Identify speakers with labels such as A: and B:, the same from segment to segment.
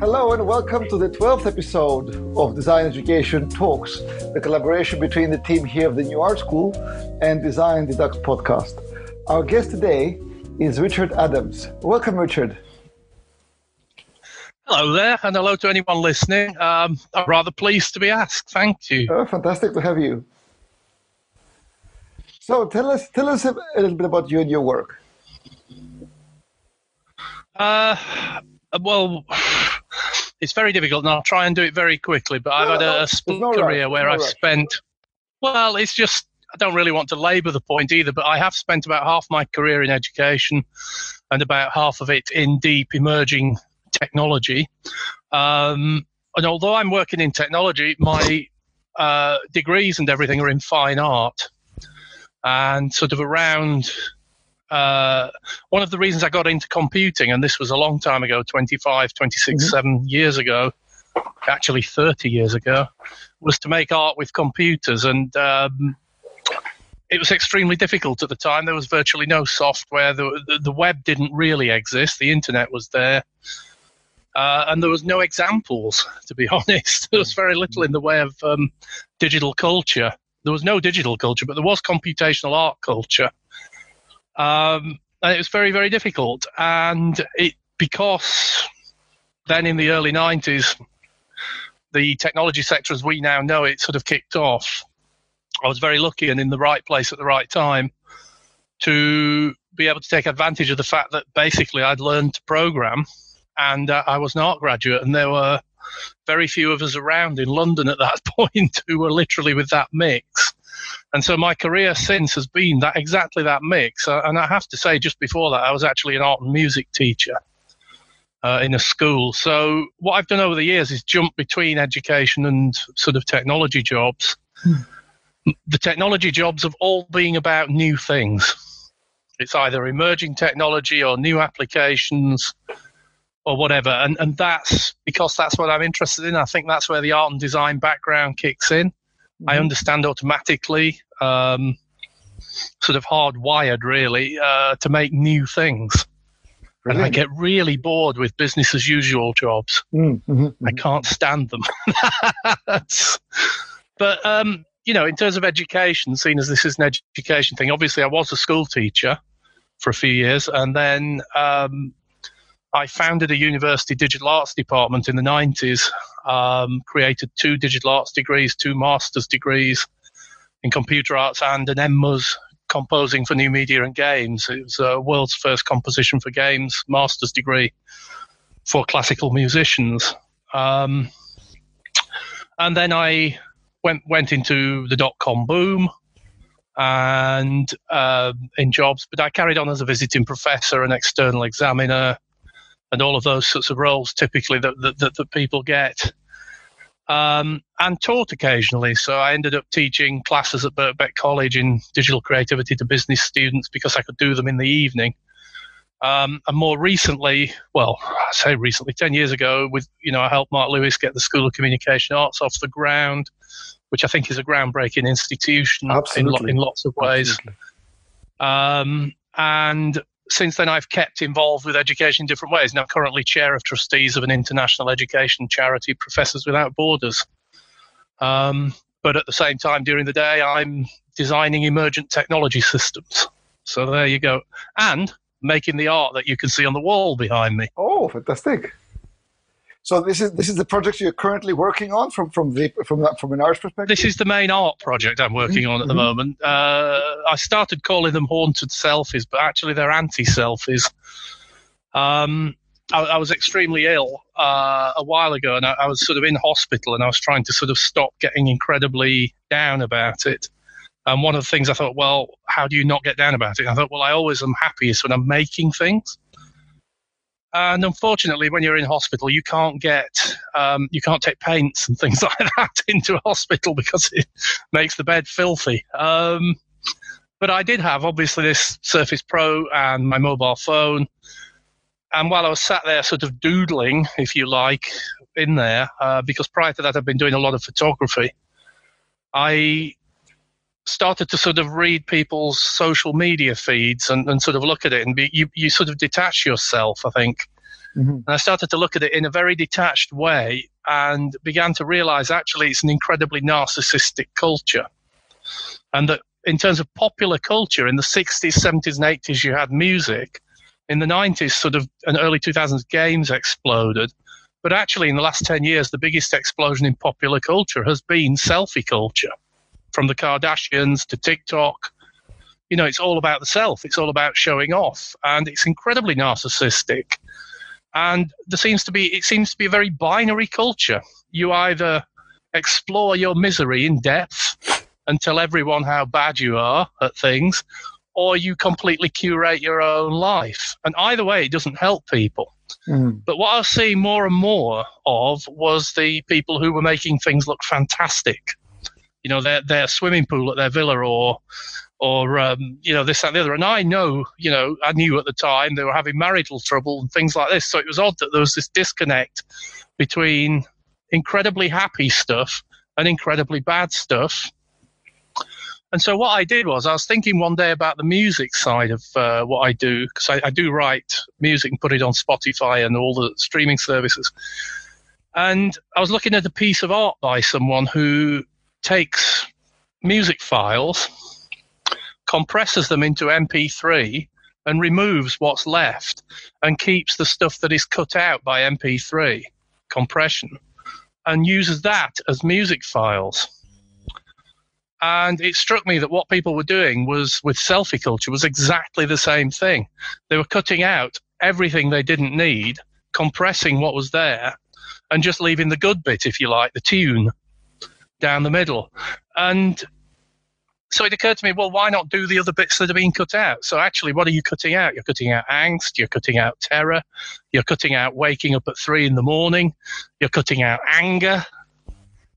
A: Hello and welcome to the 12th episode of Design Education Talks, the collaboration between the team here of the New Art School and Design Deducts podcast. Our guest today is Richard Adams. Welcome, Richard.
B: Hello there, and hello to anyone listening. Um, I'm rather pleased to be asked. Thank you.
A: Oh, fantastic to have you. So, tell us, tell us a little bit about you and your work.
B: Uh, well, it's very difficult, and I'll try and do it very quickly. But I've had
A: no,
B: a, split
A: no
B: career where
A: no
B: I've spent. Well, it's just I don't really want to labour the point either, but I have spent about half my career in education, and about half of it in deep emerging technology. Um, and although I'm working in technology, my uh, degrees and everything are in fine art, and sort of around uh, one of the reasons I got into computing, and this was a long time ago 25, 26,
A: Mhm.
B: 7 years ago, actually 30 years ago, was to make art with computers. And um, it was extremely difficult at the time. There was virtually no software, the, the, the web didn't really exist, the internet was there. Uh, and there was no examples, to be honest. There was very little in the way of um, digital culture. There was no digital culture, but there was computational art culture um, and it was very very difficult. And it because then in the early 90s the technology sector as we now know it sort of kicked off. I was very lucky and in the right place at the right time to be able to take advantage of the fact that basically i'd learned to program and uh, i was an art graduate. And there were very few of us around in london at that point who were literally with that mix and so my career since has been that exactly that mix. Uh, and I have to say, just before that, I was actually an art and music teacher uh, in a school. So what I've done over the years is jump between education and sort of technology jobs. The technology jobs have all been about new things. It's either emerging technology or new applications or whatever. And, and that's because that's what I'm interested in. I think that's where the art and design background kicks in. I
A: Mhm.
B: understand automatically, um, sort of hardwired really, uh, to make new things. And I get really bored with business as usual jobs.
A: Mm, mhm,
B: I
A: mhm.
B: can't stand them. But, um, you know, in terms of education, seen as this is an education thing, obviously I was a school teacher for a few years. And then um, I founded a university digital arts department in the 90s, um, created two digital arts degrees, two master's degrees in computer arts, and an MMUS composing for new media and games. It was the world's first composition for games master's degree for classical musicians. Um, and then I went went into the dot com boom and um in jobs, but I carried on as a visiting professor and external examiner and all of those sorts of roles typically that that, that, that people get. Um, and taught occasionally. So I ended up teaching classes at Birkbeck College in digital creativity to business students because I could do them in the evening. Um, and more recently, well, I say recently, 10 years ago, with, you know, I helped Mark Lewis get the School of Communication Arts off the ground, which I think is a groundbreaking institution in, lo- in lots of ways. Um, and since then, I've kept involved with education in different ways. Now, currently chair of trustees of an international education charity, Professors Without Borders. Um, but at the same time, during the day, I'm designing emergent technology systems. So there you go. And making the art that you can see on the wall behind me.
A: Oh, fantastic! So this is this is the project you're currently working on from from the from that from an arts perspective.
B: This is the main art project I'm working on at the
A: Mhm.
B: moment. Uh, I started calling them haunted selfies, but actually they're anti-selfies. Um, I, I was extremely ill uh, a while ago, and I, I was sort of in hospital, and I was trying to sort of stop getting incredibly down about it. And one of the things I thought, well, how do you not get down about it? I thought, well, I always am happiest when I'm making things. And unfortunately, when you're in hospital, you can't get, um, you can't take paints and things like that into a hospital because it makes the bed filthy. Um, but I did have obviously this Surface Pro and my mobile phone. And while I was sat there, sort of doodling, if you like, in there, uh, because prior to that I've been doing a lot of photography, I started to sort of read people's social media feeds and, and sort of look at it and be, you, you sort of detach yourself, I think, Mm-hmm. And I started to look at it in a very detached way and began to realize actually it's an incredibly narcissistic culture. And that in terms of popular culture, in the 60s, 70s, and 80s, you had music. In the 90s, sort of, and early 2000s, games exploded. But actually, in the last 10 years, the biggest explosion in popular culture has been selfie culture. From the Kardashians to TikTok, you know, it's all about the self. It's all about showing off, and it's incredibly narcissistic. And there seems to be, it seems to be a very binary culture. You either explore your misery in depth and tell everyone how bad you are at things, or you completely curate your own life. And either way, it doesn't help people. Mm. But what I was seeing more and more of was the people who were making things look fantastic. You know, their their swimming pool at their villa, or or um, you know this and the other. And I know, you know, I knew at the time they were having marital trouble and things like this. So it was odd that there was this disconnect between incredibly happy stuff and incredibly bad stuff. And so what I did was I was thinking one day about the music side of uh, what I do because I, I, do write music and put it on Spotify and all the streaming services. And I was looking at a piece of art by someone who takes music files, compresses them into MP3, and removes what's left and keeps the stuff that is cut out by MP3 compression and uses that as music files. And it struck me that what people were doing was with selfie culture was exactly the same thing. They were cutting out everything they didn't need, compressing what was there, and just leaving the good bit, if you like, the tune down the middle. And so it occurred to me, well, why not do the other bits that are being cut out? So actually, what are you cutting out? You're cutting out angst, you're cutting out terror, you're cutting out waking up at three in the morning, you're cutting out anger,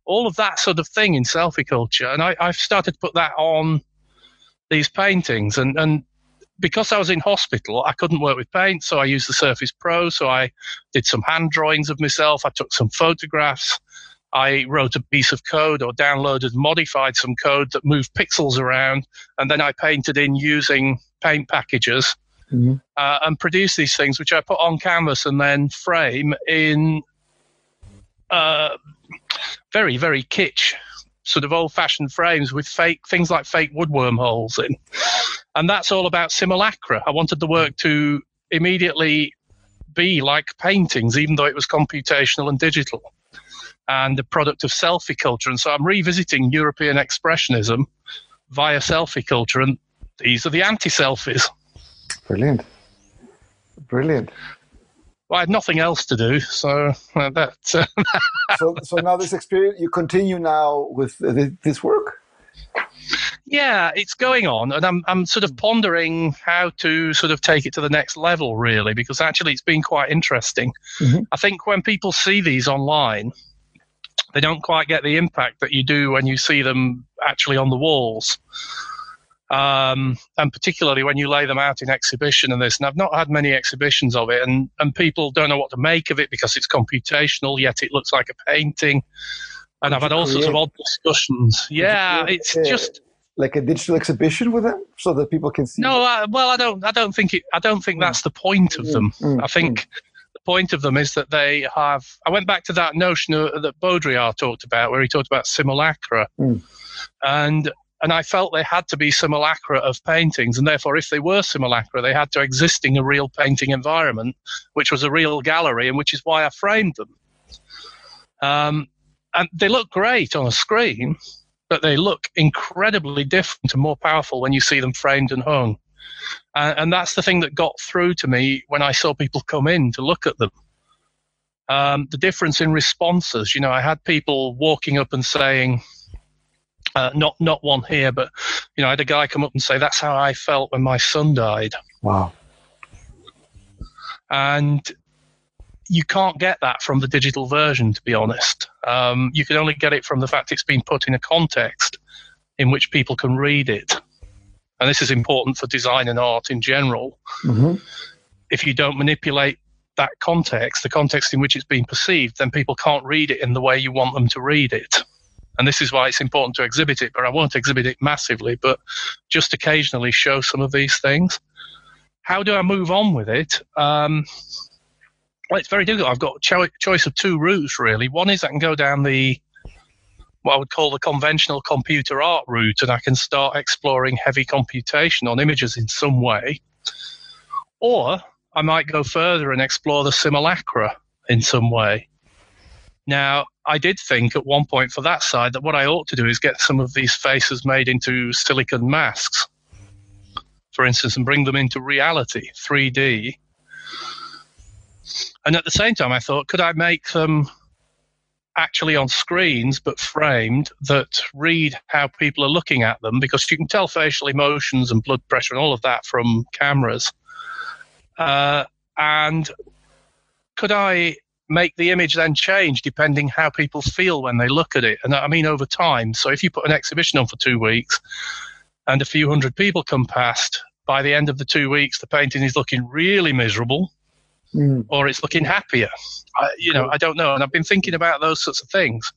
B: all of that sort of thing in selfie culture. And I, I've started to put that on these paintings. And, and because I was in hospital, I couldn't work with paint, so I used the Surface Pro. So I did some hand drawings of myself. I took some photographs. I wrote a piece of code or downloaded, modified some code that moved pixels around, and then I painted in using paint packages mm-hmm. uh, and produced these things, which I put on canvas and then frame in uh, very, very kitsch, sort of old fashioned frames with fake things like fake woodworm holes in. And that's all about simulacra. I wanted the work to immediately be like paintings, even though it was computational and digital and the product of selfie culture. And so I'm revisiting European expressionism via selfie culture, and these are the anti selfies.
A: Brilliant. Brilliant.
B: Well, I had nothing else to do, so uh, that. Uh,
A: so, so now this experience, you continue now with this work.
B: Yeah, it's going on, and I'm I'm sort of pondering how to sort of take it to the next level, really, because actually it's been quite interesting. Mm-hmm. I think when people see these online, they don't quite get the impact that you do when you see them actually on the walls um, and particularly when you lay them out in exhibition and this. And I've not had many exhibitions of it, and, and people don't know what to make of it because it's computational, yet it looks like a painting. And I've had all sorts of odd discussions. Yeah, it's just
A: like a digital exhibition with them so that people can see.
B: No, I, well, I don't. I don't think it. I don't think that's the point of them. Mm, mm, I think. Mm. Point of them is that they have. I went back to that notion that Baudrillard talked about, where he talked about simulacra, mm. and and I felt they had to be simulacra of paintings, and therefore, if they were simulacra, they had to exist in a real painting environment, which was a real gallery, and which is why I framed them. Um, and they look great on a screen, but they look incredibly different and more powerful when you see them framed and hung. Uh, and that's the thing that got through to me when I saw people come in to look at them. Um, the difference in responses. You know, I had people walking up and saying, uh, not not one here, but you know, I had a guy come up and say, "That's how I felt when my son died."
A: Wow.
B: And you can't get that from the digital version, to be honest. Um, you can only get it from the fact it's been put in a context in which people can read it. And this is important for design and art in general. Mm-hmm. If you don't manipulate that context, the context in which it's being perceived, then people can't read it in the way you want them to read it and this is why it's important to exhibit it. But I won't exhibit it massively, but just occasionally show some of these things. How do I move on with it? Um, well, it's very difficult. I've got a cho- choice of two routes really. One is I can go down the what I would call the conventional computer art route, and I can start exploring heavy computation on images in some way. Or I might go further and explore the simulacra in some way. Now, I did think at one point for that side that what I ought to do is get some of these faces made into silicon masks, for instance, and bring them into reality, 3D. And at the same time, I thought, could I make them actually on screens but framed that read how people are looking at them? Because you can tell facial emotions and blood pressure and all of that from cameras. Uh, and could I make the image then change depending how people feel when they look at it? And I mean over time. So if you put an exhibition on for two weeks and a few hundred people come past, by the end of the two weeks, the painting is looking really miserable mm. or it's looking happier. I, you know, I don't know. And I've been thinking about those sorts of things.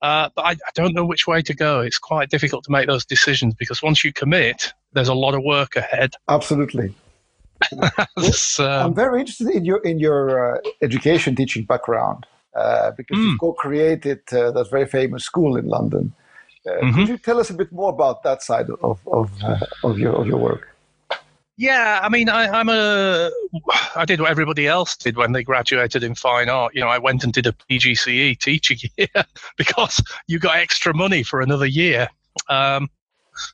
B: Uh, but I, I, don't know which way to go. It's quite difficult to make those decisions because once you commit, there's a lot of work ahead.
A: Absolutely. um, I'm very interested in your in your uh, education teaching background uh, because mm. you co-created uh, that very famous school in London. Uh, mm-hmm. Could you tell us a bit more about that side of of, uh, of your of your work?
B: Yeah, I mean, I, am a. I did what everybody else did when they graduated in fine art. You know, I went and did a PGCE teaching year because you got extra money for another year. Um,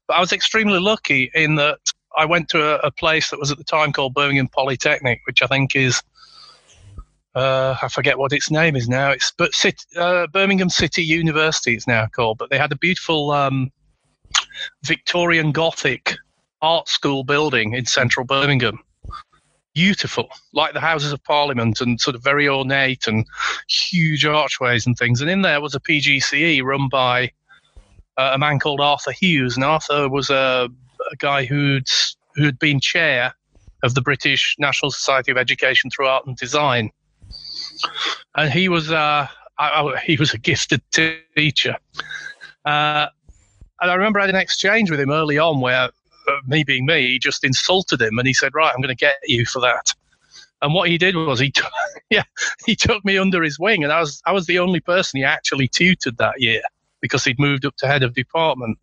B: but I was extremely lucky in that I went to a, a, place that was at the time called Birmingham Polytechnic, which I think is, uh, I forget what its name is now. It's but uh, Birmingham City University. It's now called, but they had a beautiful um, Victorian Gothic art school building in central Birmingham. Beautiful, like the Houses of Parliament, and sort of very ornate and huge archways and things. And in there was a PGCE run by uh, a man called Arthur Hughes, and Arthur was a a guy who'd who'd been chair of the British National Society of Education through Art and Design, and he was uh, I, he was a gifted teacher. Uh, and I remember I had an exchange with him early on where, me being me, he just insulted him and he said, "Right, I'm going to get you for that." And what he did was he, t- yeah, he took me under his wing, and I was I was the only person he actually tutored that year because he'd moved up to head of department.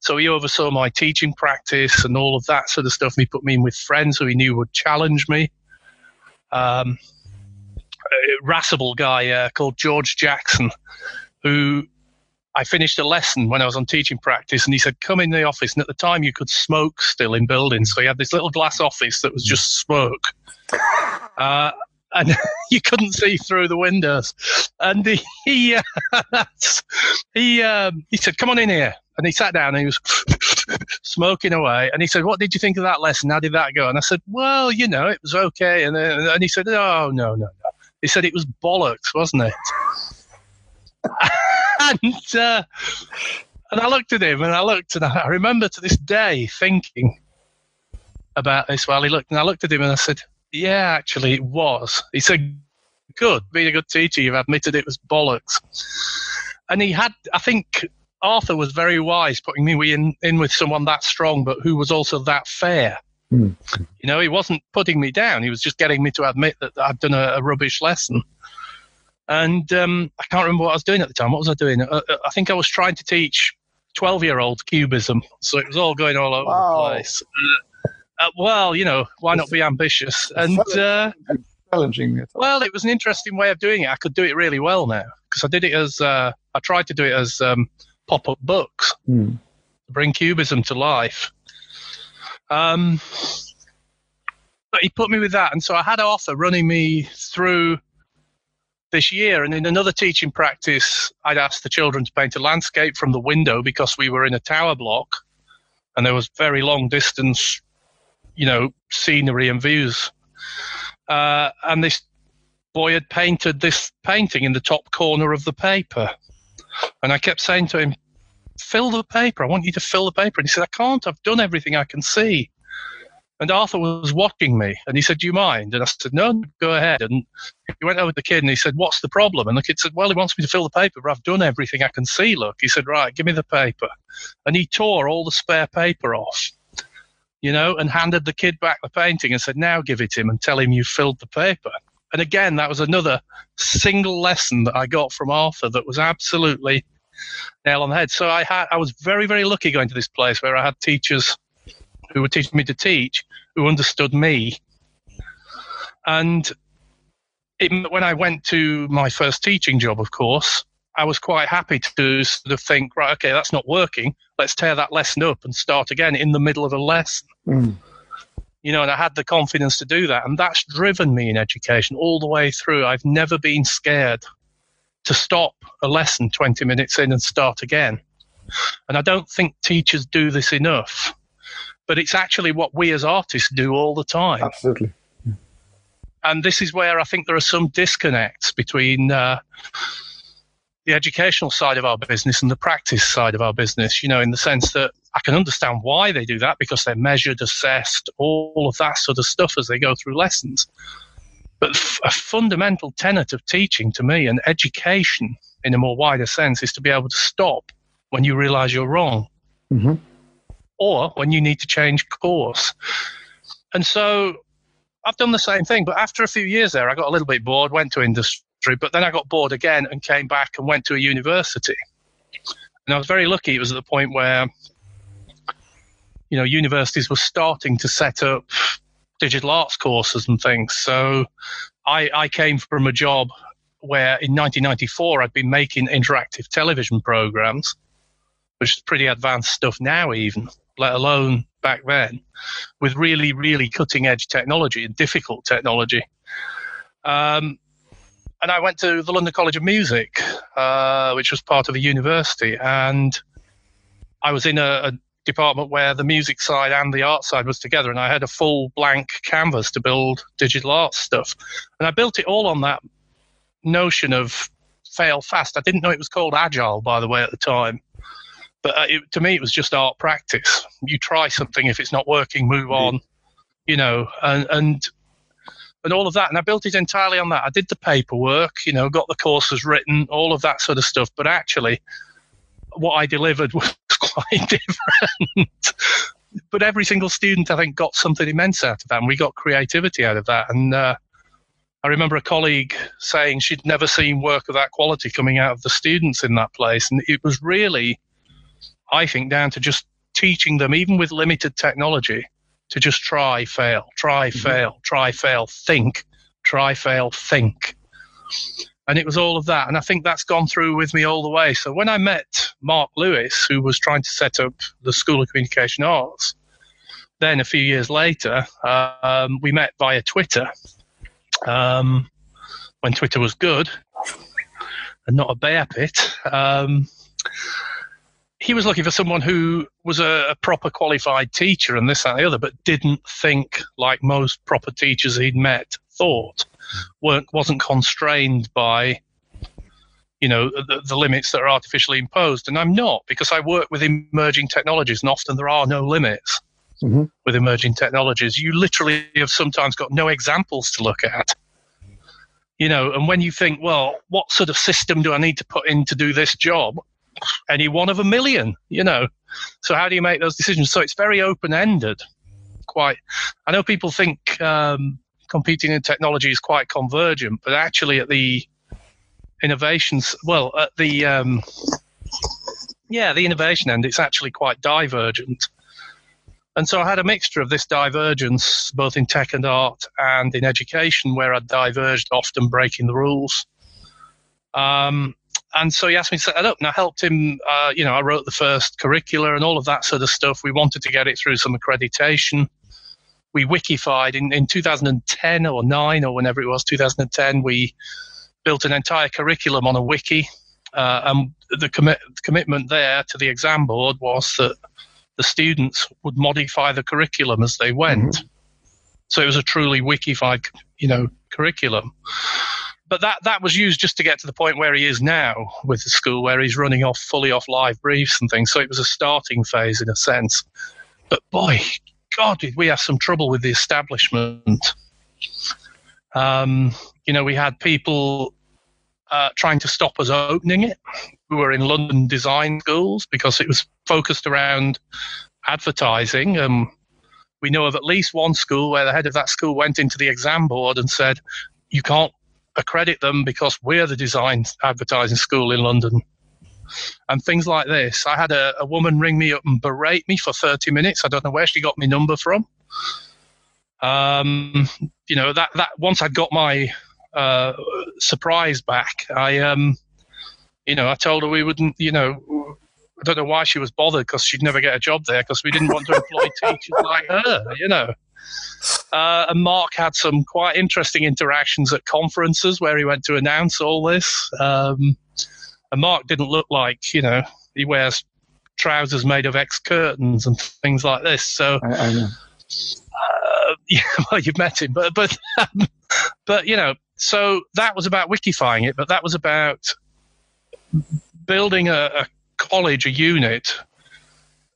B: So he oversaw my teaching practice and all of that sort of stuff. And he put me in with friends who he knew would challenge me. Um, a irascible guy uh, called George Jackson, who I finished a lesson when I was on teaching practice, and he said, "Come in the office." And at the time, you could smoke still in buildings, so he had this little glass office that was just smoke. Uh, and you couldn't see through the windows. And he he, uh, he, um, he said, "Come on in here." And he sat down and he was smoking away. And he said, "What did you think of that lesson? How did that go?" And I said, "Well, you know, it was okay." And uh, and he said, "Oh no, no, no." He said it was bollocks, wasn't it? And uh, and I looked at him and I looked and I remember to this day thinking about this while he looked and I looked at him and I said, yeah, actually, it was. He said, good, being a good teacher, you've admitted it was bollocks. And he had, I think, Arthur was very wise putting me in, in with someone that strong, but who was also that fair. Mm. You know, he wasn't putting me down. He was just getting me to admit that I'd done a, a rubbish lesson. And um, I can't remember what I was doing at the time. What was I doing? Uh, uh I think I was trying to teach 12 year old cubism. So it was all going all over wow. the place. Uh, uh, well, you know, why not be ambitious? And uh,
A: challenging.
B: Well, it was an interesting way of doing it. I could do it really well now because I did it as uh, I tried to do it as um, pop-up books, mm. to bring cubism to life. Um, but he put me with that, and so I had Arthur running me through this year. And in another teaching practice, I'd asked the children to paint a landscape from the window because we were in a tower block, and there was very long distance you know, scenery and views. Uh, and this boy had painted this painting in the top corner of the paper. And I kept saying to him, fill the paper. I want you to fill the paper. And he said, I can't. I've done everything I can see. And Arthur was watching me and he said, Do you mind? And I said, No, go ahead. And he went over to the kid and he said, What's the problem? And the kid said, Well, he wants me to fill the paper, but I've done everything I can see. Look. He said, Right, give me the paper. And he tore all the spare paper off you know, and handed the kid back the painting and said, now give it him and tell him you filled the paper. And again, that was another single lesson that I got from Arthur that was absolutely nail on the head. So I had I was very very lucky going to this place where I had teachers who were teaching me to teach who understood me. And it, when I went to my first teaching job, of course, I was quite happy to sort of think, right, okay, that's not working. Let's tear that lesson up and start again in the middle of a lesson. Mm. You know, and I had the confidence to do that. And that's driven me in education all the way through. I've never been scared to stop a lesson 20 minutes in and start again. And I don't think teachers do this enough. But it's actually what we as artists do all the time.
A: Absolutely.
B: And this is where I think there are some disconnects between uh, the educational side of our business and the practice side of our business, you know, in the sense that I can understand why they do that because they're measured, assessed, all of that sort of stuff as they go through lessons. But a fundamental tenet of teaching to me and education in a more wider sense is to be able to stop when you realize you're wrong mm-hmm. Or when you need to change course. And so I've done the same thing, but after a few years there, I got a little bit bored, went to industry, but then I got bored again and came back and went to a university. And I was very lucky. It was at the point where, you know, universities were starting to set up digital arts courses and things. So I, I came from a job where in 1994 I'd been making interactive television programs, which is pretty advanced stuff now, even, let alone back then, with really, really cutting edge technology and difficult technology. Um, and I went to the London College of Music, uh, which was part of a university, and I was in a, a department where the music side and the art side was together, and I had a full blank canvas to build digital art stuff. And I built it all on that notion of fail fast. I didn't know it was called agile, by the way, at the time. But uh, it, to me, it was just art practice. You try something, if it's not working, move on, you know, and, and and all of that. And I built it entirely on that. I did the paperwork, you know, got the courses written, all of that sort of stuff. But actually, what I delivered was quite different. but every single student, I think, got something immense out of that, and we got creativity out of that. And uh, I remember a colleague saying she'd never seen work of that quality coming out of the students in that place, and it was really, I think, down to just teaching them, even with limited technology, to just try, fail, try, mm-hmm. fail, try, fail, think, try, fail, think and it was all of that. And I think that's gone through with me all the way. So when I met Mark Lewis, who was trying to set up the School of Communication Arts, then a few years later, um, we met via Twitter um, when Twitter was good and not a bear pit. Um, he was looking for someone who was a, a, proper qualified teacher and this, that, and the other, but didn't think like most proper teachers he'd met thought weren't wasn't constrained by you know the, the, limits that are artificially imposed. And i'm not because i work with emerging technologies and often there are no limits mm-hmm. with emerging technologies. You literally have sometimes got no examples to look at. You know and when you think well what sort of system do i need to put in to do this job any one of a million you know so how do you make those decisions so it's very open ended quite i know people think um, competing in technology is quite convergent, but actually at the innovations, well, at the um, yeah, the innovation end, it's actually quite divergent. And so I had a mixture of this divergence, both in tech and art and in education, where I diverged, often breaking the rules. Um, and so he asked me to set that up, and I helped him. Uh, you know, I wrote the first curricula and all of that sort of stuff. We wanted to get it through some accreditation we wikified in, in 2010 or 9 or whenever it was 2010 we built an entire curriculum on a wiki uh, and the commit, commitment there to the exam board was that the students would modify the curriculum as they went mm-hmm. so it was a truly wikified you know curriculum but that that was used just to get to the point where he is now with the school where he's running off fully off live briefs and things so it was a starting phase in a sense but boy God, did we have some trouble with the establishment. Um, you know, we had people uh, trying to stop us opening it We were in London design schools because it was focused around advertising. Um, we know of at least one school where the head of that school went into the exam board and said, you can't accredit them because we're the design advertising school in London. And things like this. I had a, a woman ring me up and berate me for 30 minutes. I don't know where she got my number from. Um, you know, that, that once I'd got my uh, surprise back, I, um, you know, I told her we wouldn't, you know, I don't know why she was bothered because she'd never get a job there because we didn't want to employ teachers like her, you know. Uh, and Mark had some quite interesting interactions at conferences where he went to announce all this. Um, and Mark didn't look like, you know, he wears trousers made of X curtains and things like this. So,
A: I, I know.
B: Uh, yeah, well, you've met him, but but um, but you know, so that was about wikifying it, but that was about building a, a college, a unit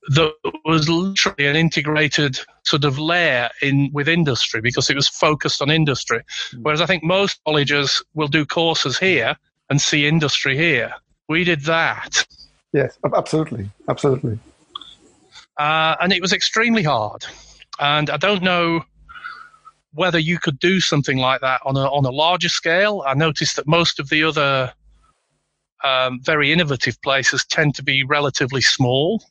B: that was literally an integrated sort of layer in with industry because it was focused on industry. Whereas I think most colleges will do courses here and see industry here. We did that.
A: Yes, absolutely, absolutely.
B: Uh, and it was extremely hard. And I don't know whether you could do something like that on a on a larger scale. I noticed that most of the other um, very innovative places tend to be relatively small.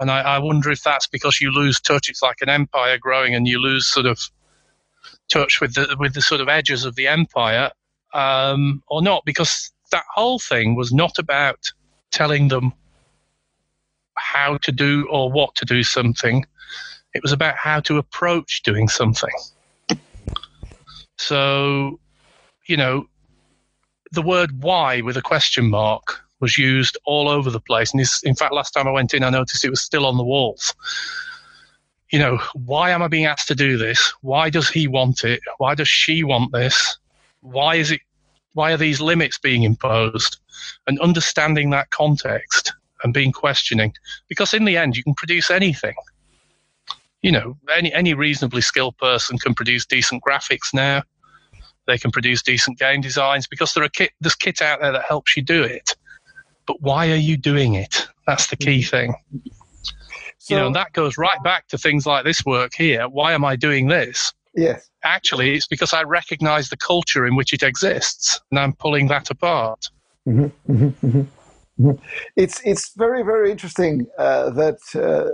B: And I, I, wonder if that's because you lose touch. It's like an empire growing, and you lose sort of touch with the with the sort of edges of the empire, um, or not. Because that whole thing was not about telling them how to do or what to do something. It was about how to approach doing something. So, you know, the word why with a question mark was used all over the place. And in fact, last time I went in, I noticed it was still on the walls. You know, why am I being asked to do this? Why does he want it? Why does she want this? Why is it? Why are these limits being imposed? And understanding that context and being questioning, because in the end, you can produce anything. You know, any any reasonably skilled person can produce decent graphics now. They can produce decent game designs because there are kit, there's kit out there that helps you do it. But why are you doing it? That's the key thing. So, you know, and that goes right back to things like this work here. Why am I doing this?
A: Yes.
B: Actually, it's because I recognize the culture in which it exists, and I'm pulling that apart.
A: Mm-hmm, mm-hmm, mm-hmm. It's it's very very interesting uh, that uh,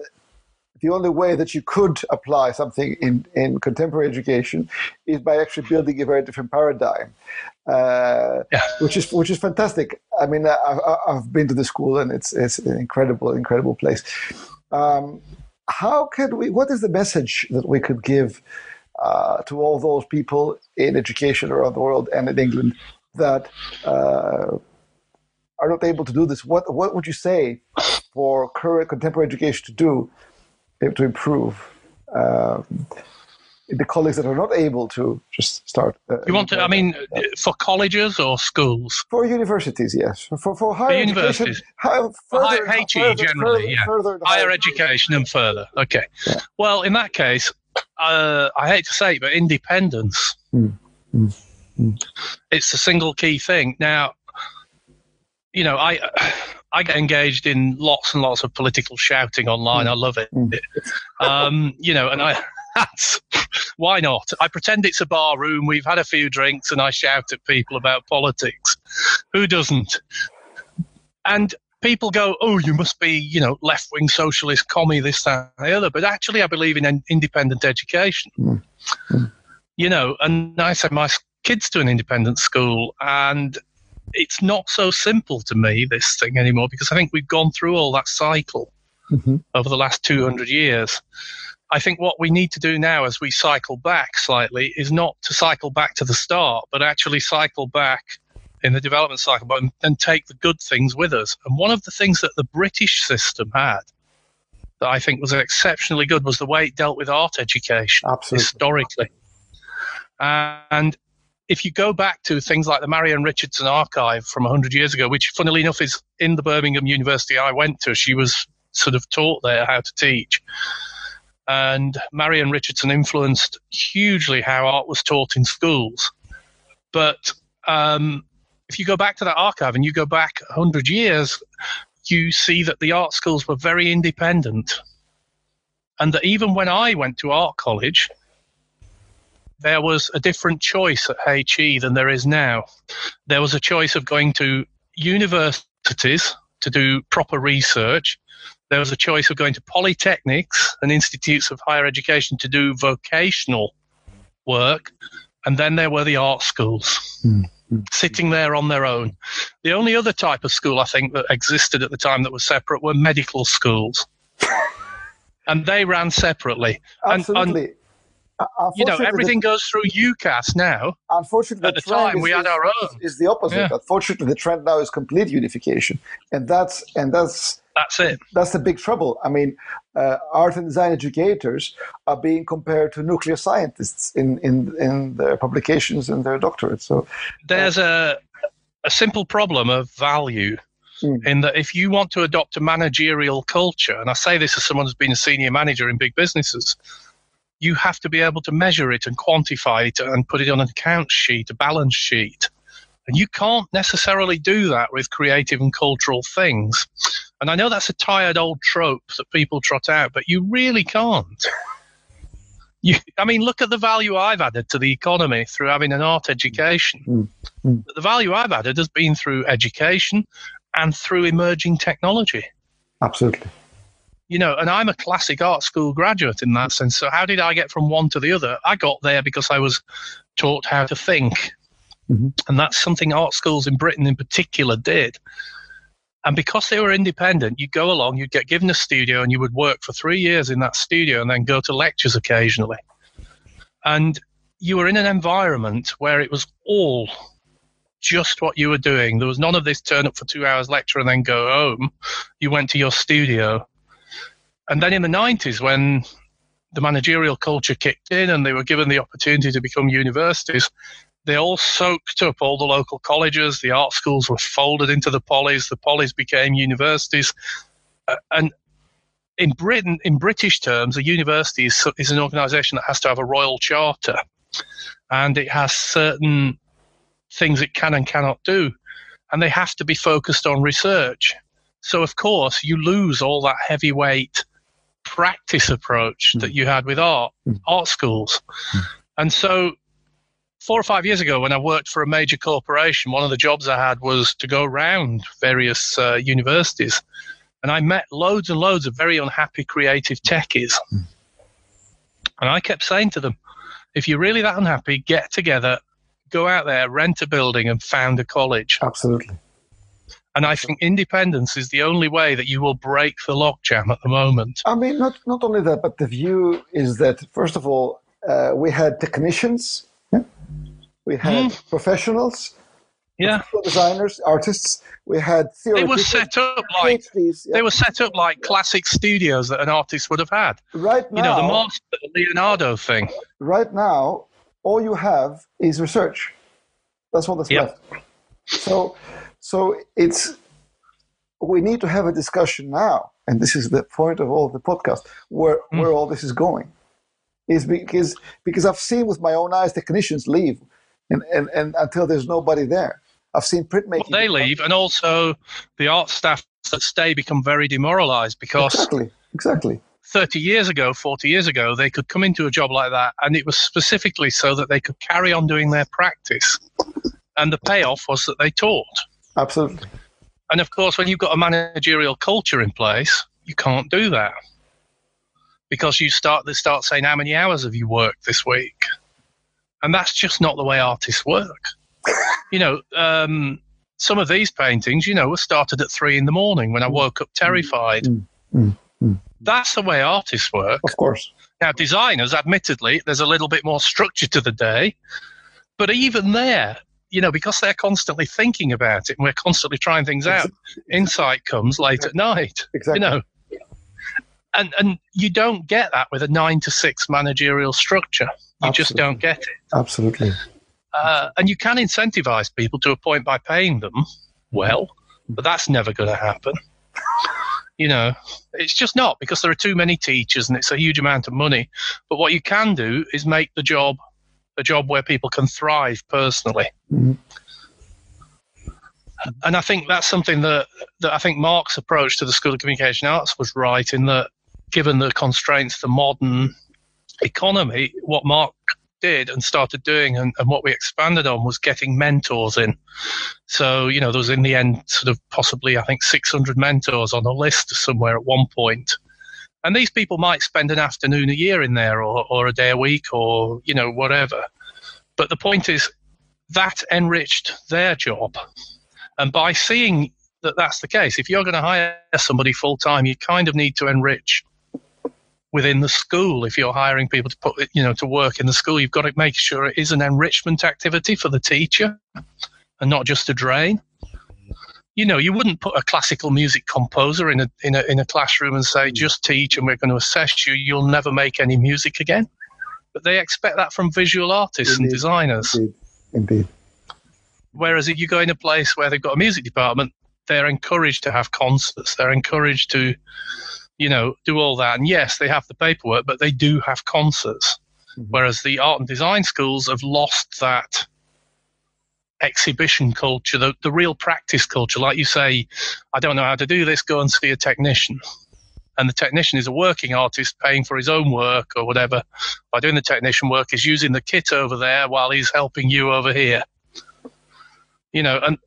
A: the only way that you could apply something in, in contemporary education is by actually building a very different paradigm, uh, yeah. which is which is fantastic. I mean, I, have been to the school and it's it's an incredible incredible place. Um, how can we? What is the message that we could give uh, to all those people in education around the world and in England that uh, are not able to do this? What what would you say for current contemporary education to do to improve um, the colleagues that are not able to just start.
B: Uh, you want to? I mean, uh, for colleges or schools?
A: For universities, yes. For for higher for universities, higher,
B: further, HE further, generally, further, yeah. Further higher, higher education and further. Okay. Yeah. Well, in that case, uh, I hate to say it, but independence. Mm. Mm. Mm. It's the single key thing. Now, you know, I I get engaged in lots and lots of political shouting online. Mm. I love it. Mm. Um, you know, and I that's why not? I pretend it's a bar room. We've had a few drinks, and I shout at people about politics. Who doesn't? And people go, "Oh, you must be, you know, left wing socialist, commie, this, that, and the other." But actually, I believe in independent education. Mm. Mm. You know, and I sent my kids to an independent school, and it's not so simple to me this thing anymore because I think we've gone through all that cycle mm-hmm. over the last 200 years. I think what we need to do now as we cycle back slightly is not to cycle back to the start, but actually cycle back in the development cycle but, and take the good things with us. And one of the things that the British system had that I think was exceptionally good was the way it dealt with art education Absolutely. historically. And if you go back to things like the Marion Richardson archive from 100 years ago, which funnily enough is in the Birmingham University I went to, she was sort of taught there how to teach. And Marion Richardson influenced hugely how art was taught in schools. But um, if you go back to that archive and you go back 100 years, you see that the art schools were very independent. And that even when I went to art college, there was a different choice at HE than there is now. There was a choice of going to universities to do proper research. There was a choice of going to polytechnics and institutes of higher education to do vocational work. And then there were the art schools mm-hmm. sitting there on their own. The only other type of school I think that existed at the time that was separate were medical schools. and they ran separately.
A: Absolutely. And,
B: and, you know, everything the, goes through UCAS now.
A: Unfortunately,
B: at the, the time we had our own.
A: Is the opposite. Yeah. Unfortunately, the trend now is complete unification, and that's and that's
B: that's it.
A: That's the big trouble. I mean, uh, art and design educators are being compared to nuclear scientists in in in their publications and their doctorates. So
B: there's uh, a a simple problem of value Mm. In that, if you want to adopt a managerial culture, and I say this as someone who's been a senior manager in big businesses, you have to be able to measure it and quantify it and put it on an account sheet, a balance sheet. And you can't necessarily do that with creative and cultural things. And I know that's a tired old trope that people trot out, but you really can't. You, I mean, look at the value I've added to the economy through having an art education. Mm. Mm. The value I've added has been through education and through emerging technology.
A: Absolutely.
B: You know, and I'm a classic art school graduate in that sense. So, how did I get from one to the other? I got there because I was taught how to think. Mm-hmm. And that's something art schools in Britain in particular did. And because they were independent, you'd go along, you'd get given a studio, and you would work for three years in that studio and then go to lectures occasionally. And you were in an environment where it was all just what you were doing. There was none of this turn up for two hours lecture and then go home. You went to your studio. And then in the 90s, when the managerial culture kicked in and they were given the opportunity to become universities, they all soaked up all the local colleges. The art schools were folded into the polys. The polys became universities. Uh, and in Britain, in British terms, a university is, is an organisation that has to have a royal charter, and it has certain things it can and cannot do. And they have to be focused on research. So, of course, you lose all that heavyweight practice approach mm. that you had with art, mm. art schools. Mm. And so, four or five years ago, when I worked for a major corporation, one of the jobs I had was to go around various uh, universities. And I met loads and loads of very unhappy creative techies. Mm. And I kept saying to them, if you're really that unhappy, get together go out there, rent a building, and found a college.
A: Absolutely.
B: And I think independence is the only way that you will break the logjam at the moment.
A: I mean, not not only that, but the view is that first of all, uh, we had technicians, yeah? we had mm. professionals,
B: yeah,
A: designers, artists. We had
B: They were set up like PhDs, yeah. they were set up like classic studios that an artist would have had.
A: Right now,
B: you know, the master Leonardo thing.
A: Right now, all you have is research. That's what that's yep. left. So, so it's we need to have a discussion now, and this is the point of all the podcast where mm. where all this is going. Is because because I've seen with my own eyes technicians leave, and, and, and until there's nobody there. I've seen printmaking.
B: Well, they leave, and also the art staff that stay become very demoralized because
A: exactly exactly
B: 30 years ago, 40 years ago, they could come into a job like that, and it was specifically so that they could carry on doing their practice. And the payoff was that they taught.
A: Absolutely.
B: And of course, when you've got a managerial culture in place, you can't do that because you start they start saying how many hours have you worked this week, and that's just not the way artists work. you know, um, some of these paintings, you know, were started at three in the morning when I woke up terrified. Mm, mm, mm. That's the way artists work.
A: Of course.
B: Now, designers, admittedly, there's a little bit more structure to the day. But even there, you know, because they're constantly thinking about it and we're constantly trying things out, insight comes late at night.
A: Exactly.
B: You know. And and you don't get that with a nine to six managerial structure. You Absolutely. just don't get it.
A: Absolutely.
B: Uh, and you can incentivize people to a point by paying them well, but that's never going to happen. You know, it's just not because there are too many teachers and it's a huge amount of money. But what you can do is make the job a job where people can thrive personally. Mm-hmm. And I think that's something that, that I think Mark's approach to the School of Communication Arts was right in that, given the constraints of the modern economy, what Mark did and started doing and, and what we expanded on was getting mentors in. So, you know, there was in the end sort of possibly, I think, 600 mentors on a list somewhere at one point. And these people might spend an afternoon a year in there or, or a day a week or, you know, whatever. But the point is that enriched their job. And by seeing that that's the case, if you're going to hire somebody full time, you kind of need to enrich within the school if you're hiring people to put you know to work in the school you've got to make sure it is an enrichment activity for the teacher and not just a drain you know you wouldn't put a classical music composer in a in a in a classroom and say just teach and we're going to assess you you'll never make any music again but they expect that from visual artists
A: Indeed.
B: and designers
A: Indeed. Indeed.
B: whereas if you go in a place where they've got a music department they're encouraged to have concerts they're encouraged to you know, do all that. And yes, they have the paperwork, but they do have concerts. Mm-hmm. Whereas the art and design schools have lost that exhibition culture, the, the real practice culture. Like you say, I don't know how to do this, go and see a technician. And the technician is a working artist paying for his own work or whatever. By doing the technician work, is using the kit over there while he's helping you over here. You know, and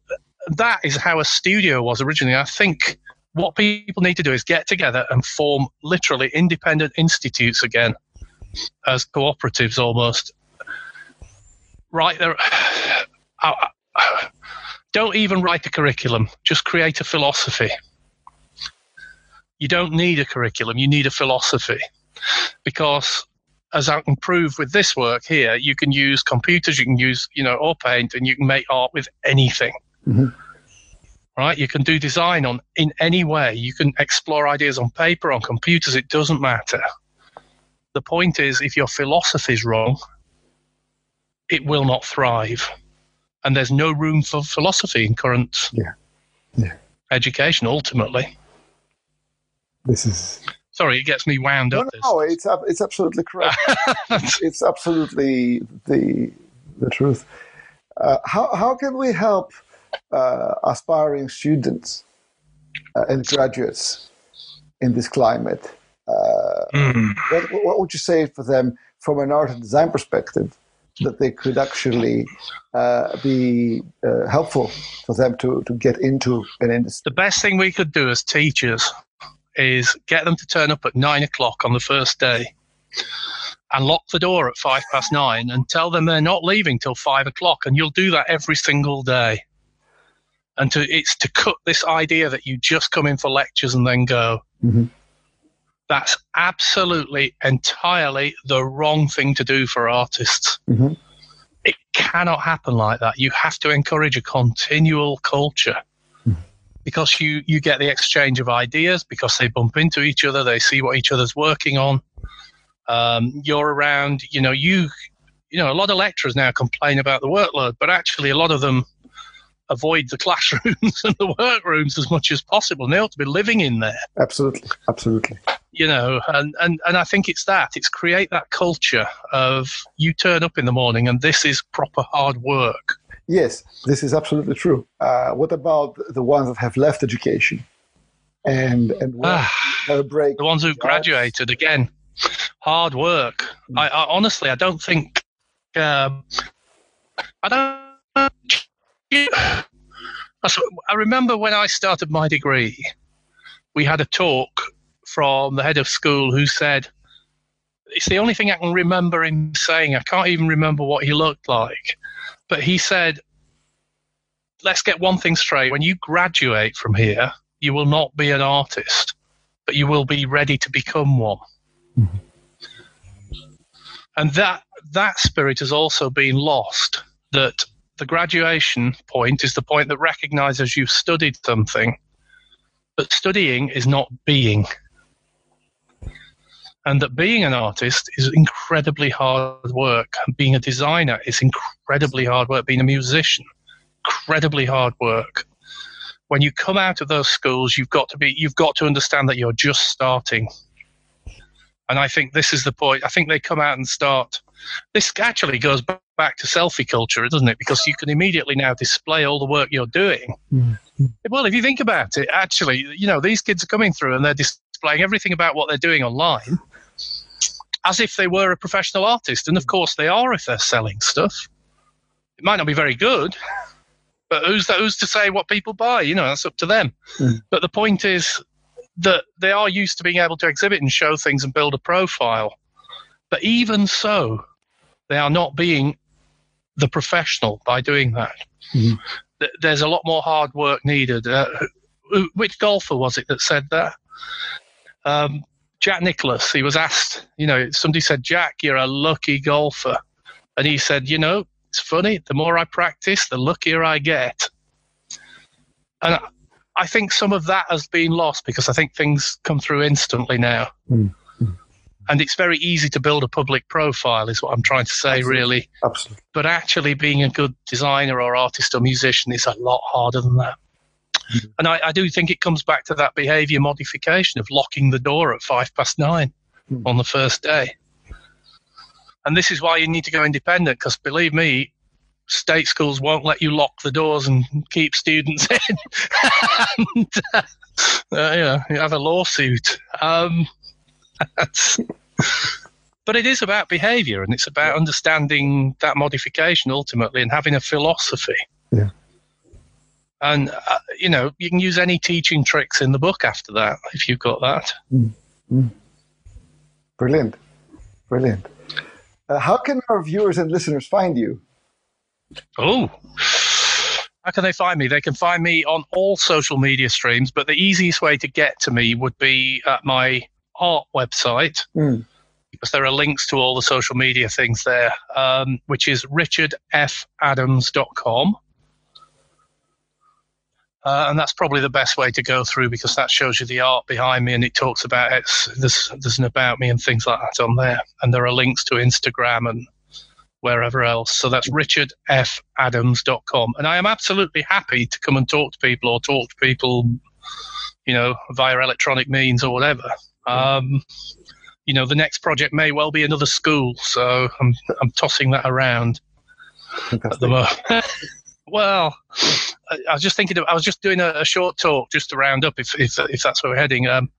B: that is how a studio was originally. I think what people need to do is get together and form literally independent institutes again as cooperatives almost. Right there. Don't even write a curriculum, just create a philosophy. You don't need a curriculum, you need a philosophy. Because as I can prove with this work here, you can use computers, you can use, you know, or paint, and you can make art with anything. Mm-hmm right? You can do design on in any way. You can explore ideas on paper, on computers. It doesn't matter. The point is, if your philosophy is wrong, it will not thrive, and there's no room for philosophy in current
A: yeah. Yeah.
B: education. Ultimately,
A: this is.
B: Sorry, it gets me wound
A: no,
B: up.
A: No, no, it's it's absolutely correct. it's absolutely the the truth. Uh, how how can we help uh, aspiring students uh, and graduates in this climate. Mm. What, what, would you say for them from an art and design perspective that they could actually uh, be uh, helpful for them to, to get into an industry?
B: The best thing we could do as teachers is get them to turn up at nine o'clock on the first day and lock the door at five past nine and tell them they're not leaving till five o'clock. And you'll do that every single day and to it's to cut this idea that you just come in for lectures and then go. Mm-hmm. That's absolutely entirely the wrong thing to do for artists. Mm-hmm. It cannot happen like that. You have to encourage a continual culture mm-hmm. because you you get the exchange of ideas because they bump into each other, they see what each other's working on. Um, you're around, you know, you you know, a lot of lecturers now complain about the workload, but actually a lot of them avoid the classrooms and the workrooms as much as possible. And they ought to be living in there.
A: Absolutely, absolutely.
B: You know, and, and, and I think it's that. It's create that culture of you turn up in the morning and this is proper hard work.
A: Yes, this is absolutely true. Uh, what about the ones that have left education and and
B: a break? The ones who've graduated again, hard work. Mm. I, I, honestly, I don't think. Um, I don't I remember when I started my degree, we had a talk from the head of school who said, It's the only thing I can remember him saying. I can't even remember what he looked like. But he said, Let's get one thing straight. When you graduate from here, you will not be an artist, but you will be ready to become one. Mm-hmm. And that that spirit has also been lost. That the graduation point is the point that recognizes you've studied something, but studying is not being. And that being an artist is incredibly hard work. Being a designer is incredibly hard work. Being a musician, incredibly hard work. When you come out of those schools, you've got to be, you've got to understand that you're just starting. And I think this is the point. I think they come out and start. This actually goes back to selfie culture, doesn't it? Because you can immediately now display all the work you're doing. Mm-hmm. Well, if you think about it, actually, you know, these kids are coming through and they're displaying everything about what they're doing online. As if they were a professional artist. And of course, they are if they're selling stuff. It might not be very good, but who's that, who's to say what people buy? You know, that's up to them. Mm. But the point is that they are used to being able to exhibit and show things and build a profile. But even so, they are not being the professional by doing that. Mm. There's a lot more hard work needed. Uh, which golfer was it that said that? Um, Jack Nicklaus, He was asked, you know, somebody said, Jack, you're a lucky golfer. And he said, you know, it's funny. The more I practice, the luckier I get. And I think some of that has been lost because I think things come through instantly now. Mm. And it's very easy to build a public profile, is what I'm trying to say,
A: Absolutely.
B: really.
A: Absolutely.
B: But actually, being a good designer or artist or musician is a lot harder than that. Mm-hmm. And I, I, do think it comes back to that behavior modification of locking the door at five past 9 mm. on the first day. And this is why you need to go independent because believe me, state schools won't let you lock the doors and keep students in. and, uh, uh, yeah, you have a lawsuit. Um, but it is about behavior and it's about understanding that modification ultimately and having a philosophy.
A: Yeah.
B: And, uh, you know, you can use any teaching tricks in the book after that if you've got that.
A: Mm. Mm. Brilliant. Brilliant. Uh, how can our viewers and listeners find you?
B: Oh, how can they find me? They can find me on all social media streams, but the easiest way to get to me would be at my art website. Mm. Because there are links to all the social media things there, um, which is richardfadams.com. Uh, and that's probably the best way to go through because that shows you the art behind me and it talks about it. There's, there's an about me and things like that on there. And there are links to Instagram and wherever else. So that's richardfadams.com. And I am absolutely happy to come and talk to people or talk to people, you know, via electronic means or whatever. Um, you know, the next project may well be another school. So I'm, I'm tossing that around
A: Fantastic. at the moment.
B: Well, I was just thinking. Of, I was just doing a, a, short talk just to round up, if if, if that's where we're heading. Um,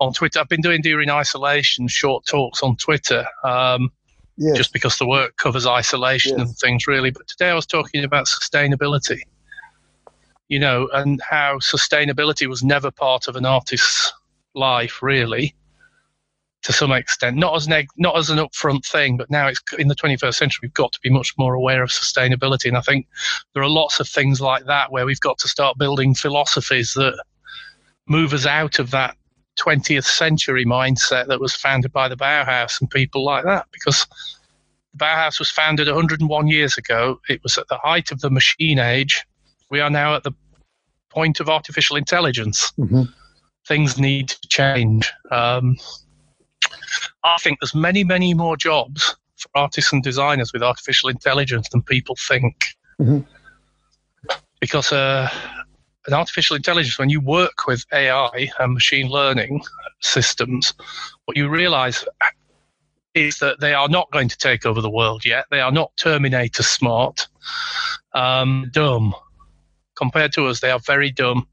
B: on Twitter, I've been doing during isolation short talks on Twitter. Um, yes. just because the work covers isolation yes. and things really. But today I was talking about sustainability. You know, and how sustainability was never part of an artist's life, really to some extent, not as neg- not as an upfront thing, but now it's in the 21st century. We've got to be much more aware of sustainability, and I think there are lots of things like that where we've got to start building philosophies that move us out of that 20th century mindset that was founded by the Bauhaus and people like that, because the Bauhaus was founded 101 years ago. It was at the height of the machine age. We are now at the point of artificial intelligence. Mm-hmm. Things need to change. Um, I think there's many, many more jobs for artists and designers with artificial intelligence than people think. Mm-hmm. Because uh, an artificial intelligence, when you work with AI and machine learning systems, what you realize is that they are not going to take over the world yet. They are not Terminator smart, um, dumb. Compared to us, they are very dumb,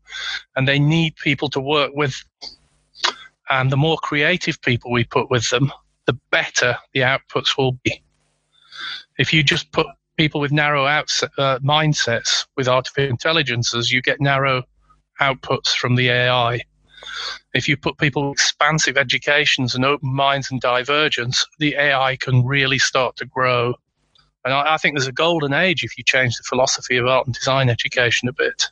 B: and they need people to work with and the more creative people we put with them, the better the outputs will be. If you just put people with narrow outs- uh, mindsets with artificial intelligences, you get narrow outputs from the AI. If you put people with expansive educations and open minds and divergence, the AI can really start to grow. And I, I think there's a golden age if you change the philosophy of art and design education a bit.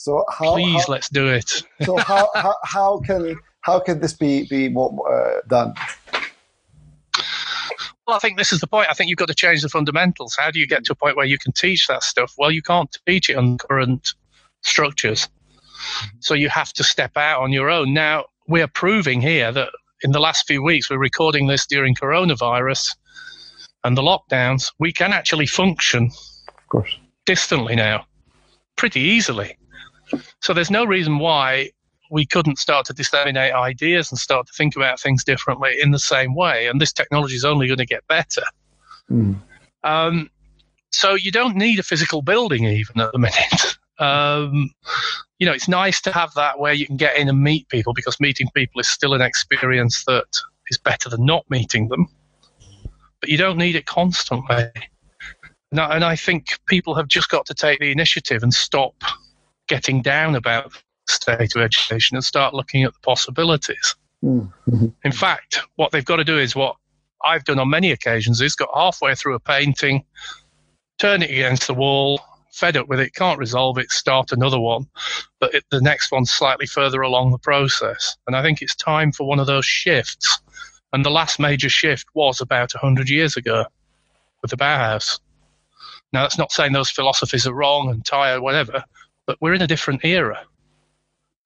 A: So how,
B: please
A: how,
B: let's do it.
A: so how, how, how can how can this be be more, uh, done?
B: Well, I think this is the point. I think you've got to change the fundamentals. How do you get to a point where you can teach that stuff? Well, you can't teach it on current structures. So you have to step out on your own. Now, we're proving here that in the last few weeks, we're recording this during coronavirus and the lockdowns, we can actually function
A: of course.
B: distantly now pretty easily. So there's no reason why we couldn't start to disseminate ideas and start to think about things differently in the same way. And this technology is only going to get better. Mm. Um, so you don't need a physical building even at the minute. Um, you know, it's nice to have that where you can get in and meet people because meeting people is still an experience that is better than not meeting them. But you don't need it constantly. And I, and I think people have just got to take the initiative and stop getting down about the state of education and start looking at the possibilities. Mm-hmm. In fact, what they've got to do is what I've done on many occasions is got halfway through a painting, turn it against the wall, fed up with it, can't resolve it, start another one, but it, the next one's slightly further along the process. And I think it's time for one of those shifts. And the last major shift was about 100 years ago with the Bauhaus. Now, that's not saying those philosophies are wrong and tired, whatever, but we're in a different era.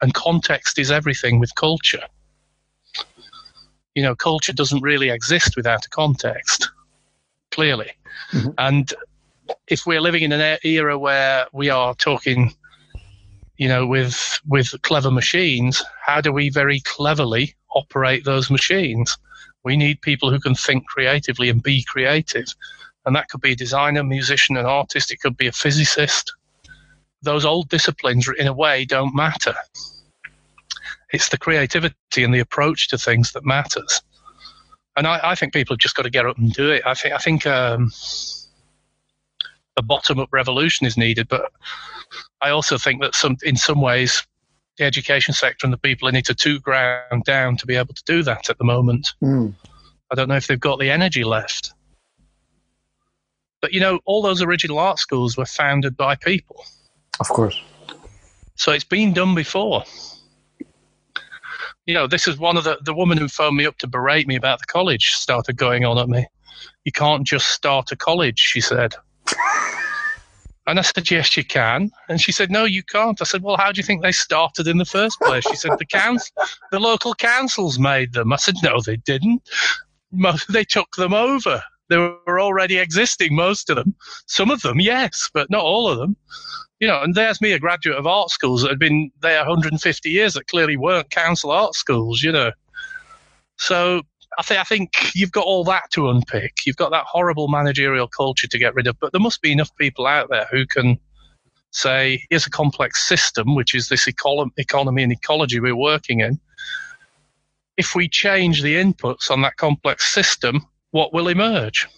B: And context is everything with culture. You know, culture doesn't really exist without a context, clearly. Mm-hmm. And if we're living in an era where we are talking, you know, with with clever machines, how do we very cleverly operate those machines? We need people who can think creatively and be creative, and that could be a designer, musician, an artist. It could be a physicist. Those old disciplines, in a way, don't matter. It's the creativity and the approach to things that matters. And I, I think people have just got to get up and do it. I think I think um, a bottom up revolution is needed. But I also think that some, in some ways, the education sector and the people in it are too ground down to be able to do that at the moment. Mm. I don't know if they've got the energy left. But you know, all those original art schools were founded by people.
A: Of course.
B: So it's been done before. You know, this is one of the the woman who phoned me up to berate me about the college started going on at me. You can't just start a college, she said. And I said, yes, you can. And she said, no, you can't. I said, well, how do you think they started in the first place? She said, the council, the local councils made them. I said, no, they didn't. They took them over. They were already existing, most of them. Some of them, yes, but not all of them. You know, and there's me, a graduate of art schools that had been there 150 years that clearly weren't council art schools, you know. So I think I think you've got all that to unpick. You've got that horrible managerial culture to get rid of, but there must be enough people out there who can say, "Here's a complex system, which is this eco- economy and ecology we're working in. If we change the inputs on that complex system, what will emerge?"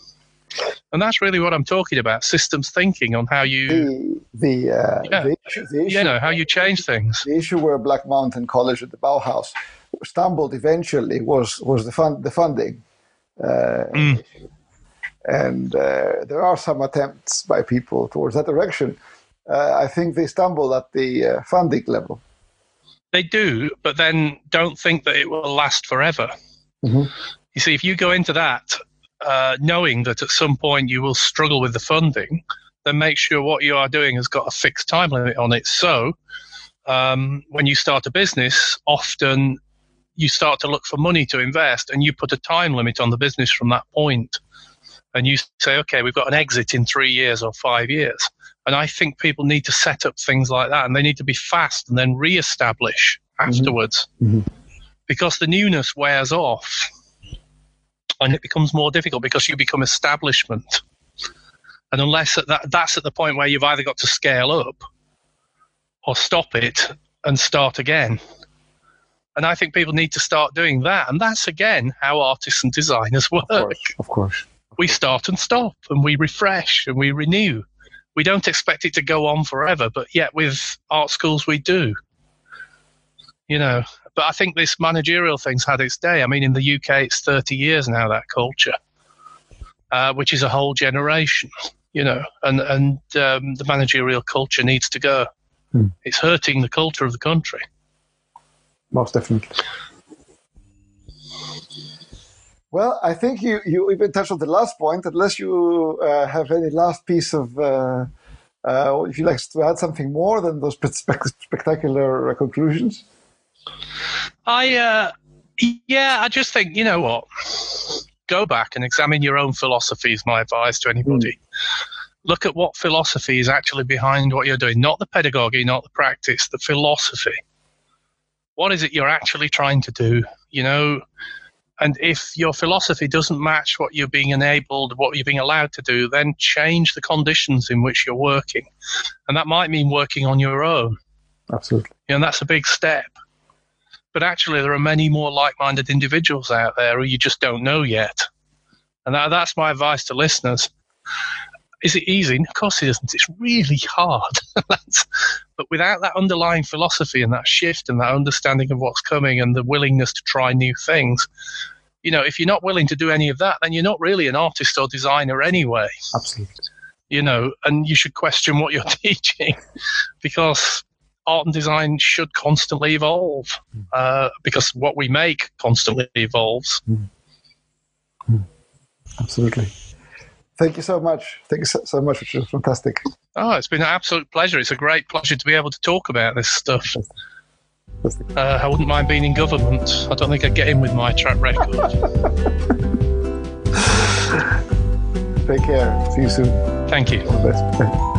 B: And that's really what I'm talking about: systems thinking on how you
A: the the, uh,
B: yeah, the, issue, the issue, you know how you change things.
A: The issue where Black Mountain College at the Bauhaus stumbled eventually was was the fund the funding, uh, mm. and uh, there are some attempts by people towards that direction. Uh, I think they stumble at the uh, funding level.
B: They do, but then don't think that it will last forever. Mm-hmm. You see, if you go into that uh, knowing that at some point you will struggle with the funding, then make sure what you are doing has got a fixed time limit on it. So um, when you start a business, often you start to look for money to invest and you put a time limit on the business from that point. and you say okay we've got an exit in three years or five years and i think people need to set up things like that and they need to be fast and then re-establish mm-hmm. afterwards mm-hmm. because the newness wears off and it becomes more difficult because you become establishment and unless that, that's at the point where you've either got to scale up or stop it and start again and I think people need to start doing that. And that's again how artists and designers work.
A: Of course. Of course.
B: We start and stop and we refresh and we renew. We don't expect it to go on forever, but yet with art schools we do. You know, but I think this managerial thing's had its day. I mean, in the UK, it's 30 years now, that culture, uh, which is a whole generation, you know, and, and um, the managerial culture needs to go. Hmm. It's hurting the culture of the country
A: most definitely. Well, I think you, you even touched on the last point, unless you uh, have any last piece of, uh, uh, if you like to add something more than those spectacular conclusions.
B: I, uh, yeah, I just think, you know what? Go back and examine your own philosophy, is my advice to anybody. Mm. Look at what philosophy is actually behind what you're doing, not the pedagogy, not the practice, the philosophy what is it you're actually trying to do? You know, and if your philosophy doesn't match what you're being enabled, what you're being allowed to do, then change the conditions in which you're working. And that might mean working on your own.
A: Absolutely.
B: And that's a big step. But actually, there are many more like minded individuals out there who you just don't know yet. And that, that's my advice to listeners. Is it easy? Of course it isn't. It's really hard. but without that underlying philosophy and that shift and that understanding of what's coming and the willingness to try new things, you know, if you're not willing to do any of that, then you're not really an artist or designer anyway.
A: Absolutely.
B: You know, and you should question what you're teaching because art and design should constantly evolve uh, because what we make constantly evolves.
A: Mm. Mm. Absolutely. Thank you so much. Thank you so, so much, which was fantastic.
B: Oh, it's been an absolute pleasure. It's a great pleasure to be able to talk about this stuff. Uh, I wouldn't mind being in government. I don't think I'd get in with my track record.
A: Take care. See you soon.
B: Thank you.
A: All the best.